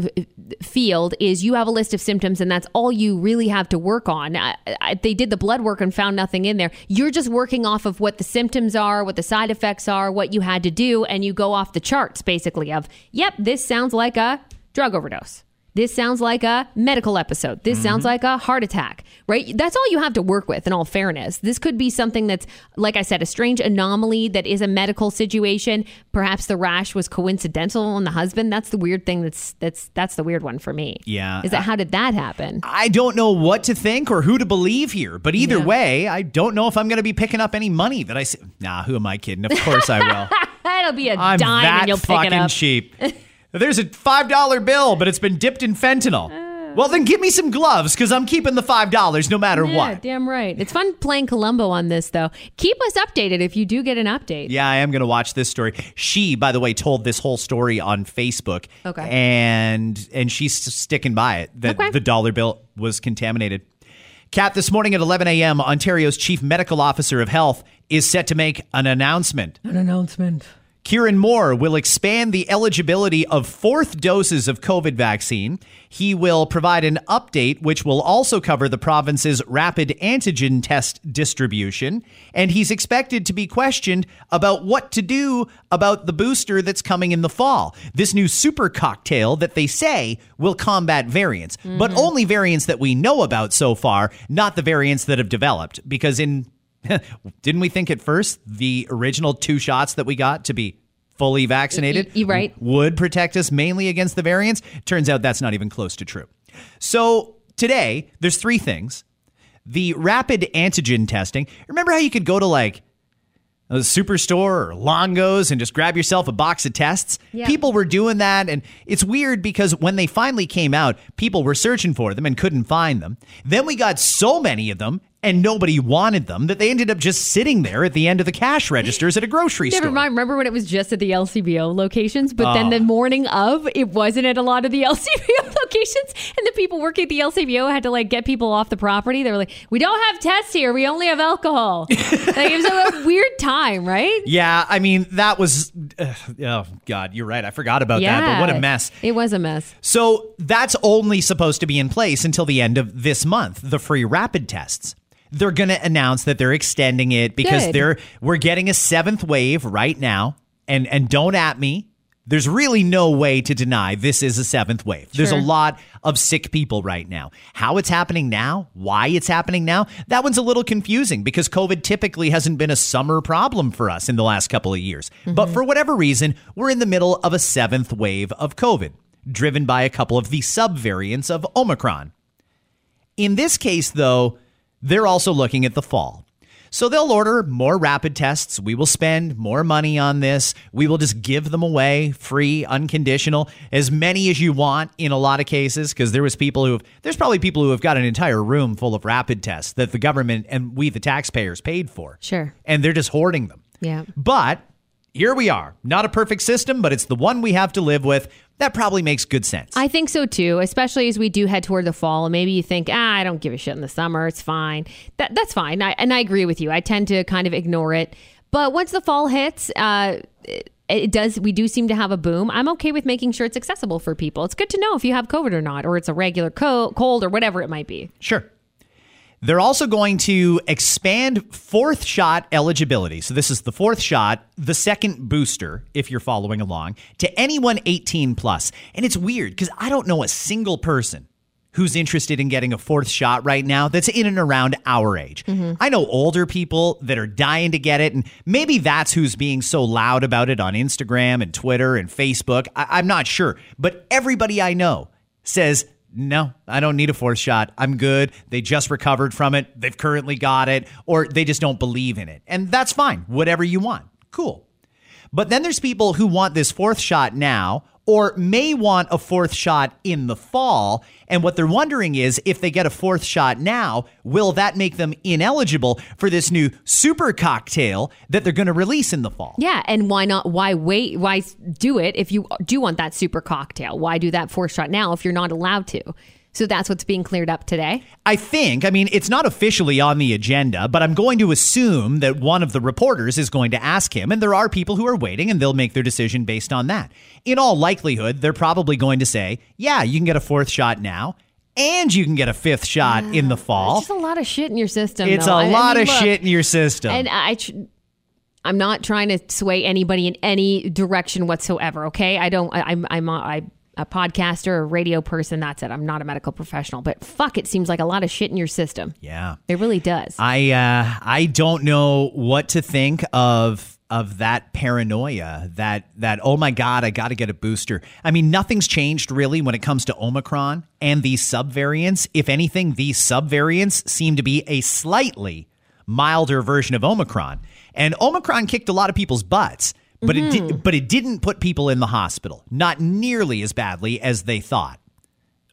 field is you have a list of symptoms, and that's all you really have to work on. I, I, they did the blood work and found nothing in there. You're just working off of what the symptoms are, what the side effects are, what you had to do, and you go off the charts basically of, yep, this sounds like a drug overdose. This sounds like a medical episode. This sounds mm-hmm. like a heart attack, right? That's all you have to work with, in all fairness. This could be something that's, like I said, a strange anomaly that is a medical situation. Perhaps the rash was coincidental on the husband. That's the weird thing that's that's that's the weird one for me.
Yeah.
Is that how did that happen?
I don't know what to think or who to believe here, but either
Yeah.
way, I don't know if I'm going to be picking up any money that I see. Nah, who am I kidding? Of course I will. *laughs*
That'll be a
I'm
dime
that
and you'll pick
fucking
it up.
cheap. *laughs* There's a $5 bill, but it's been dipped in fentanyl. Oh. well, then give me some gloves because I'm keeping the $5 no matter
Yeah,
what.
damn right. It's fun playing Columbo on this, though. Keep us updated if you do get an update.
Yeah, I am going to watch this story. She, by the way, told this whole story on Facebook.
Okay.
And and she's sticking by it that
Okay.
the dollar bill was contaminated. Kat, this morning at 11 a.m., Ontario's chief medical officer of health is set to make an announcement.
An announcement.
Kieran Moore will expand the eligibility of fourth doses of COVID vaccine. He will provide an update, which will also cover the province's rapid antigen test distribution. And he's expected to be questioned about what to do about the booster that's coming in the fall. This new super cocktail that they say will combat variants, but mm-hmm. only variants that we know about so far, not the variants that have developed. Because in *laughs* didn't we think at first the original two shots that we got to be fully vaccinated
Y- right.
would protect us mainly against the variants? Turns out that's not even close to true. So today, there's three things. The rapid antigen testing. Remember how you could go to like a superstore or Longo's and just grab yourself a box of tests.
Yeah.
People were doing that, and it's weird because when they finally came out, people were searching for them and couldn't find them. Then we got so many of them, and nobody wanted them that they ended up just sitting there at the end of the cash registers at a grocery
Never
store.
mind. Remember when it was just at the LCBO locations, but then
Oh.
the morning of, it wasn't at a lot of the *laughs* LCBO locations, and the people working at the LCBO had to like get people off the property. They were like, "We don't have tests here. We only have alcohol." *laughs* like, it was a weird time, right?
Yeah, I mean that was. Uh, oh God, you're right. I forgot about that. But what a mess.
It was a mess.
So that's only supposed to be in place until the end of this month, the free rapid tests. They're going to announce that they're extending it because
Good.
they're we're getting a seventh wave right now. And and don't at me. There's really no way to deny this is a seventh wave. There's a lot of sick people right now. How it's happening now, why it's happening now, that one's a little confusing because COVID typically hasn't been a summer problem for us in the last couple of years. But mm-hmm. for whatever reason, we're in the middle of a seventh wave of COVID, driven by a couple of the subvariants of Omicron. In this case, though, they're also looking at the fall. So they'll order more rapid tests. We will spend more money on this. We will just give them away free, unconditional, as many as you want in a lot of cases. Because there was people who have, there's probably people who have got an entire room full of rapid tests that the government and we, the taxpayers, paid for.
Sure.
And they're just hoarding them.
Yeah.
But here we are. Not a perfect system, but it's the one we have to live with. That probably makes good sense.
I think so too, especially as we do head toward the fall. And maybe you think, ah, I don't give a shit in the summer. It's fine. That that's fine. I, and I agree with you. I tend to kind of ignore it. But once the fall hits, uh, it, it does. We do seem to have a boom. I'm okay with making sure it's accessible for people. It's good to know if you have COVID or not, or it's a regular co- cold or whatever it might be.
Sure. They're also going to expand fourth shot eligibility. So, this is the fourth shot, the second booster, if you're following along, to anyone 18 plus. And it's weird because I don't know a single person who's interested in getting a fourth shot right now that's in and around our age. Mm-hmm. I know older people that are dying to get it, and maybe that's who's being so loud about it on Instagram and Twitter and Facebook. I- I'm not sure. But everybody I know says, no, I don't need a fourth shot. I'm good. They just recovered from it. They've currently got it, or they just don't believe in it. And that's fine. Whatever you want. Cool. But then there's people who want this fourth shot now or may want a fourth shot in the fall. And what they're wondering is if they get a fourth shot now, will that make them ineligible for this new super cocktail that they're going to release in the fall?
Yeah, and why not? Why wait? Why do it if you do want that super cocktail? Why do that fourth shot now if you're not allowed to? So that's what's being cleared up today.
I think, I mean, it's not officially on the agenda, but I'm going to assume that one of the reporters is going to ask him, and there are people who are waiting and they'll make their decision based on that. In all likelihood, they're probably going to say, yeah, you can get a fourth shot now. And you can get a fifth shot in the fall.
It's just a lot of shit in your system.
It's
though.
a
I-
lot
mean,
of
look,
shit in your system.
And I, tr- I'm not trying to sway anybody in any direction whatsoever. Okay, I don't. I, I'm I'm I, a podcaster, a radio person. That's it. I'm not a medical professional. But fuck, it seems like a lot of shit in your system.
yeah.
It really does.
I uh, I don't know what to think of of that paranoia that that oh my god I got to get a booster. I mean nothing's changed really when it comes to Omicron and these subvariants. If anything, these subvariants seem to be a slightly milder version of Omicron. And Omicron kicked a lot of people's butts, but it did, mm. but it didn't put people in the hospital, not nearly as badly as they thought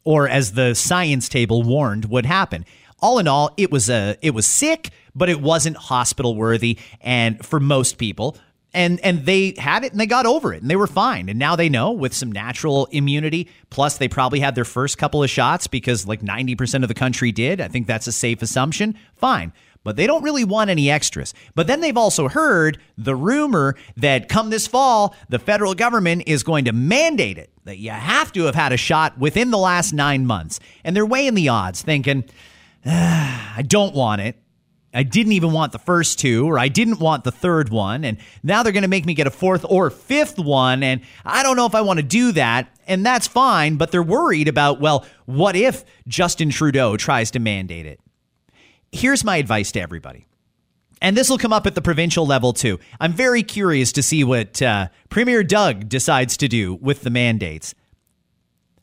or as the science table warned would happen. All in all, it was a it was sick, but it wasn't hospital worthy and for most people and and they had it and they got over it and they were fine. And now they know with some natural immunity, plus they probably had their first couple of shots because like 90% of the country did. I think that's a safe assumption. Fine but they don't really want any extras. But then they've also heard the rumor that come this fall, the federal government is going to mandate it, that you have to have had a shot within the last nine months. And they're weighing the odds, thinking, "Ah, I don't want it. I didn't even want the first two, or I didn't want the third one. And now they're going to make me get a fourth or fifth one. And I don't know if I want to do that. And that's fine. But they're worried about, well, what if Justin Trudeau tries to mandate it? Here's my advice to everybody. And this will come up at the provincial level too. I'm very curious to see what uh, Premier Doug decides to do with the mandates.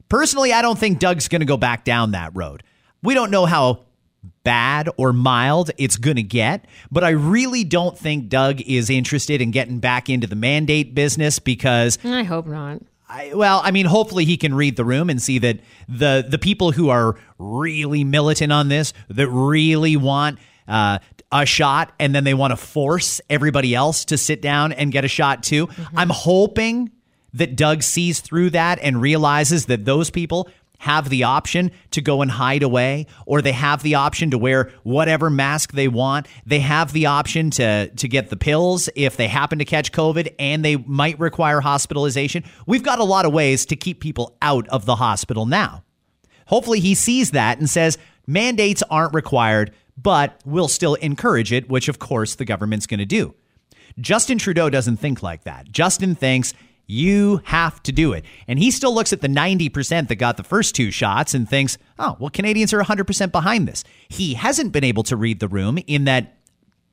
Personally, I don't think Doug's going to go back down that road. We don't know how bad or mild it's going to get, but I really don't think Doug is interested in getting back into the mandate business because
I hope not.
I, well, I mean, hopefully he can read the room and see that the the people who are really militant on this, that really want uh, a shot, and then they want to force everybody else to sit down and get a shot too. I'm hoping that Doug sees through that and realizes that those people have the option to go and hide away or they have the option to wear whatever mask they want. They have the option to to get the pills if they happen to catch covid and they might require hospitalization. We've got a lot of ways to keep people out of the hospital now. Hopefully he sees that and says mandates aren't required but we'll still encourage it which of course the government's going to do. Justin Trudeau doesn't think like that. Justin thinks you have to do it. And he still looks at the 90% that got the first two shots and thinks, oh, well, Canadians are 100% behind this. He hasn't been able to read the room in that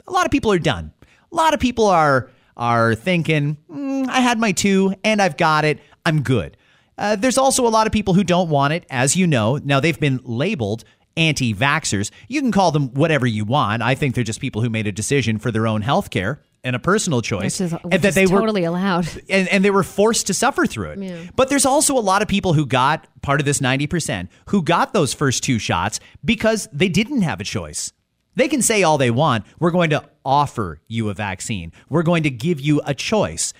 a lot of people are done. A lot of people are are thinking, "Mm, I had my two and I've got it. I'm good. Uh, there's also a lot of people who don't want it, as you know. Now they've been labeled anti vaxxers. You can call them whatever you want. I think they're just people who made a decision for their own health care and a personal choice.
Which is,
and
which
that
is
they were
totally allowed. *laughs*
and, and they were forced to suffer through it. But there's also a lot of people who got part of this 90% who got those first two shots because they didn't have a choice. They can say all they want. We're going to offer you a vaccine. We're going to give you a choice.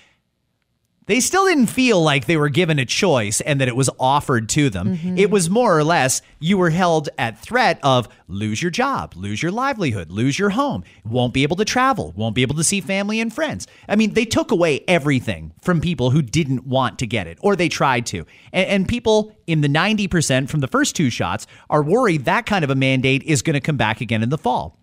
They still didn't feel like they were given a choice and that it was offered to them. It was more or less you were held at threat of lose your job, lose your livelihood, lose your home, won't be able to travel, won't be able to see family and friends. I mean, they took away everything from people who didn't want to get it or they tried to. And, and people in the 90% from the first two shots are worried that kind of a mandate is going to come back again in the fall.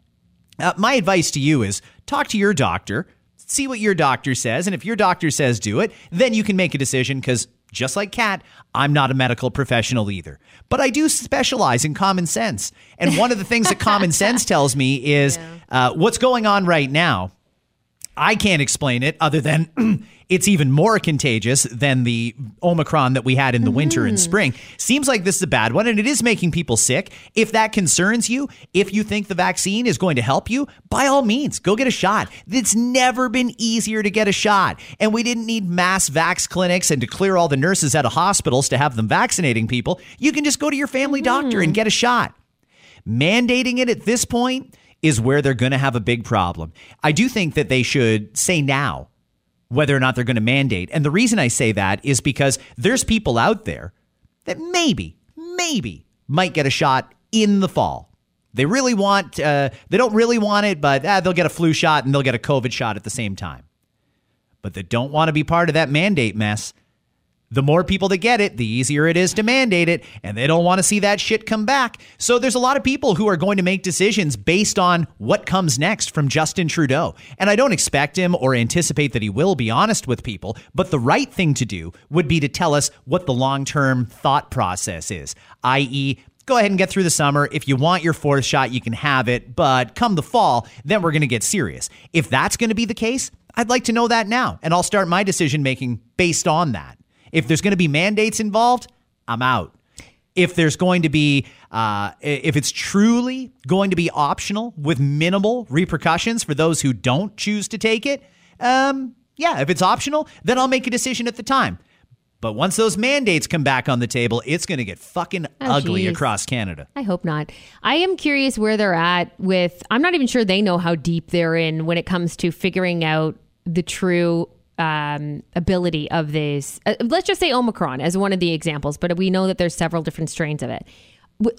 Uh, my advice to you is talk to your doctor, see what your doctor says, and if your doctor says do it, then you can make a decision because Just like Kat, I'm not a medical professional either, but I do specialize in common sense. And one of the things that common *laughs* sense tells me is uh, what's going on right now. I can't explain it other than *clears throat* it's even more contagious than the Omicron that we had in the winter and mm. spring. Seems like this is a bad one and it is making people sick. If that concerns you, if you think the vaccine is going to help you, by all means, go get a shot. It's never been easier to get a shot. And we didn't need mass vax clinics and to clear all the nurses out of hospitals to have them vaccinating people. You can just go to your family doctor and mm. get a shot. Mandating it at this point is where they're going to have a big problem. I do think that they should say now whether or not they're going to mandate. And the reason I say that is because there's people out there that maybe, maybe might get a shot in the fall. They really want, uh, they don't really want it, but uh, they'll get a flu shot and they'll get a COVID shot at the same time. But they don't want to be part of that mandate mess. The more people that get it, the easier it is to mandate it, and they don't want to see that shit come back. So there's a lot of people who are going to make decisions based on what comes next from Justin Trudeau. And I don't expect him or anticipate that he will be honest with people, but the right thing to do would be to tell us what the long term thought process is, i.e., go ahead and get through the summer. If you want your fourth shot, you can have it. But come the fall, then we're going to get serious. If that's going to be the case, I'd like to know that now. And I'll start my decision making based on that. If there's going to be mandates involved, I'm out. If there's going to be, uh, if it's truly going to be optional with minimal repercussions for those who don't choose to take it, um, yeah, if it's optional, then I'll make a decision at the time. But once those mandates come back on the table, it's going to get fucking
Oh,
ugly
geez.
across Canada.
I hope not. I am curious where they're at with. I'm not even sure they know how deep they're in when it comes to figuring out the true um, ability of this. Uh, let's just say Omicron as one of the examples, but we know that there's several different strains of it.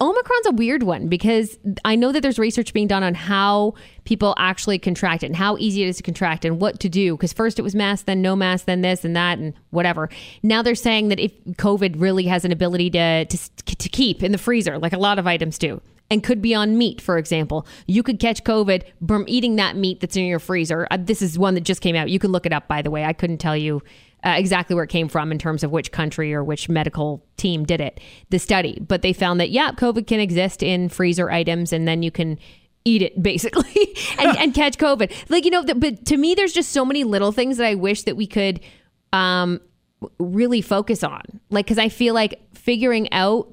Omicron's a weird one because I know that there's research being done on how people actually contract it and how easy it is to contract and what to do. Because first it was mask, then no mask, then this and that and whatever. Now they're saying that if COVID really has an ability to to, to keep in the freezer, like a lot of items do, and could be on meat, for example. You could catch COVID from eating that meat that's in your freezer. Uh, this is one that just came out. You can look it up, by the way. I couldn't tell you uh, exactly where it came from in terms of which country or which medical team did it, the study. But they found that, yeah, COVID can exist in freezer items and then you can eat it *laughs* basically and, and catch COVID. Like, you know, th- but to me, there's just so many little things that I wish that we could um, really focus on. Like, because I feel like figuring out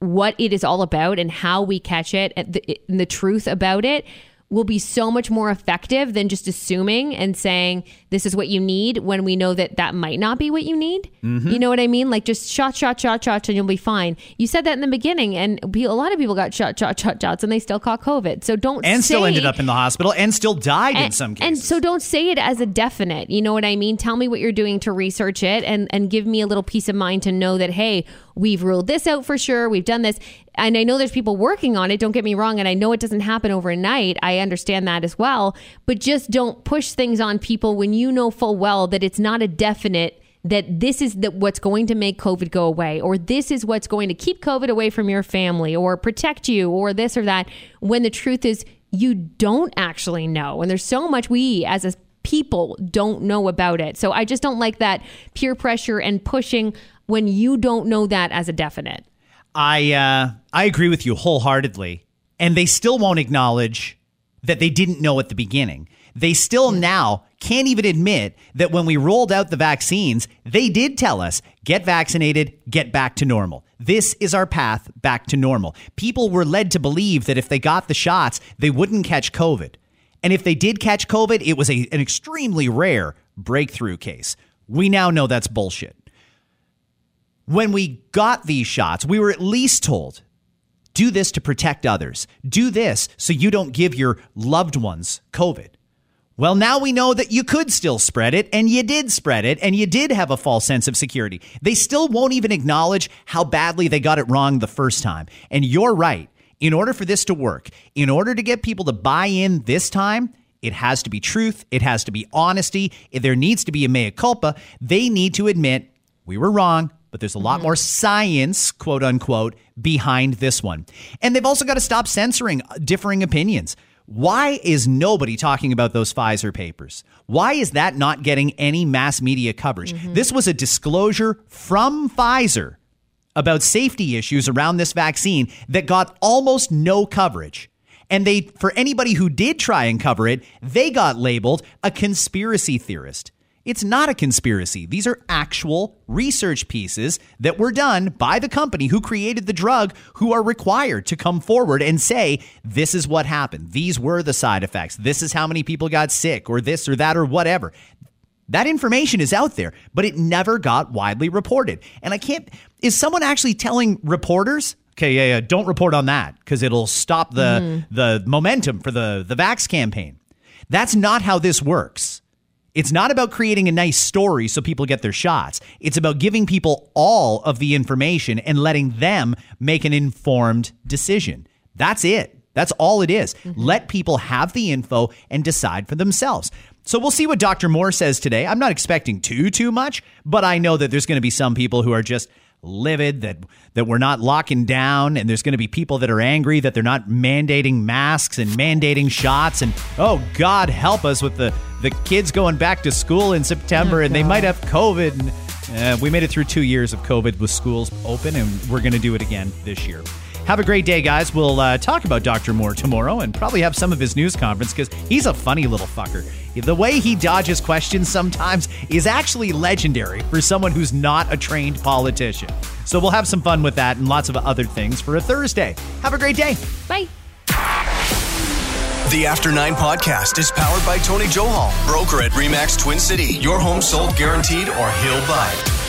what it is all about and how we catch it and the, the truth about it will be so much more effective than just assuming and saying this is what you need when we know that that might not be what you need. You know what I mean? Like just shot, shot, shot, shot, and you'll be fine. You said that in the beginning, and a lot of people got shot, shot, shot, shots, and they still caught COVID. So don't
And still ended up in the hospital and still died in
and,
some
and
cases.
so don't say it as a definite. You know what I mean? Tell me what you're doing to research it and, and give me a little peace of mind to know that, hey, we've ruled this out for sure. We've done this. And I know there's people working on it. Don't get me wrong. And I know it doesn't happen overnight. I understand that as well. But just don't push things on people when you know full well that it's not a definite that this is the, what's going to make COVID go away, or this is what's going to keep COVID away from your family, or protect you, or this or that. When the truth is, you don't actually know. And there's so much we as a people don't know about it. So I just don't like that peer pressure and pushing when you don't know that as a definite.
I uh, I agree with you wholeheartedly, and they still won't acknowledge that they didn't know at the beginning. They still now can't even admit that when we rolled out the vaccines, they did tell us get vaccinated, get back to normal. This is our path back to normal. People were led to believe that if they got the shots, they wouldn't catch COVID. And if they did catch COVID, it was a, an extremely rare breakthrough case. We now know that's bullshit when we got these shots, we were at least told do this to protect others. Do this so you don't give your loved ones COVID. Well, now we know that you could still spread it, and you did spread it, and you did have a false sense of security. They still won't even acknowledge how badly they got it wrong the first time. And you're right. In order for this to work, in order to get people to buy in this time, it has to be truth, it has to be honesty, there needs to be a mea culpa. They need to admit we were wrong, but there's a lot mm-hmm. more science, quote unquote, behind this one. And they've also got to stop censoring differing opinions. Why is nobody talking about those Pfizer papers? Why is that not getting any mass media coverage? Mm-hmm. This was a disclosure from Pfizer about safety issues around this vaccine that got almost no coverage. And they for anybody who did try and cover it, they got labeled a conspiracy theorist. It's not a conspiracy. These are actual research pieces that were done by the company who created the drug, who are required to come forward and say, this is what happened. These were the side effects. This is how many people got sick, or this or that, or whatever. That information is out there, but it never got widely reported. And I can't, is someone actually telling reporters, okay, yeah, yeah, don't report on that because it'll stop the, mm. the momentum for the, the Vax campaign? That's not how this works. It's not about creating a nice story so people get their shots. It's about giving people all of the information and letting them make an informed decision. That's it. That's all it is. Mm-hmm. Let people have the info and decide for themselves. So we'll see what Dr. Moore says today. I'm not expecting too too much, but I know that there's going to be some people who are just livid that that we're not locking down and there's going to be people that are angry that they're not mandating masks and mandating shots and oh god help us with the the kids going back to school in September and they might have covid and uh, we made it through 2 years of covid with schools open and we're going to do it again this year. Have a great day, guys. We'll uh, talk about Dr. Moore tomorrow and probably have some of his news conference because he's a funny little fucker. The way he dodges questions sometimes is actually legendary for someone who's not a trained politician. So we'll have some fun with that and lots of other things for a Thursday. Have a great day.
Bye.
The After Nine podcast is powered by Tony Johal, broker at Remax Twin City. Your home sold guaranteed or he'll buy it.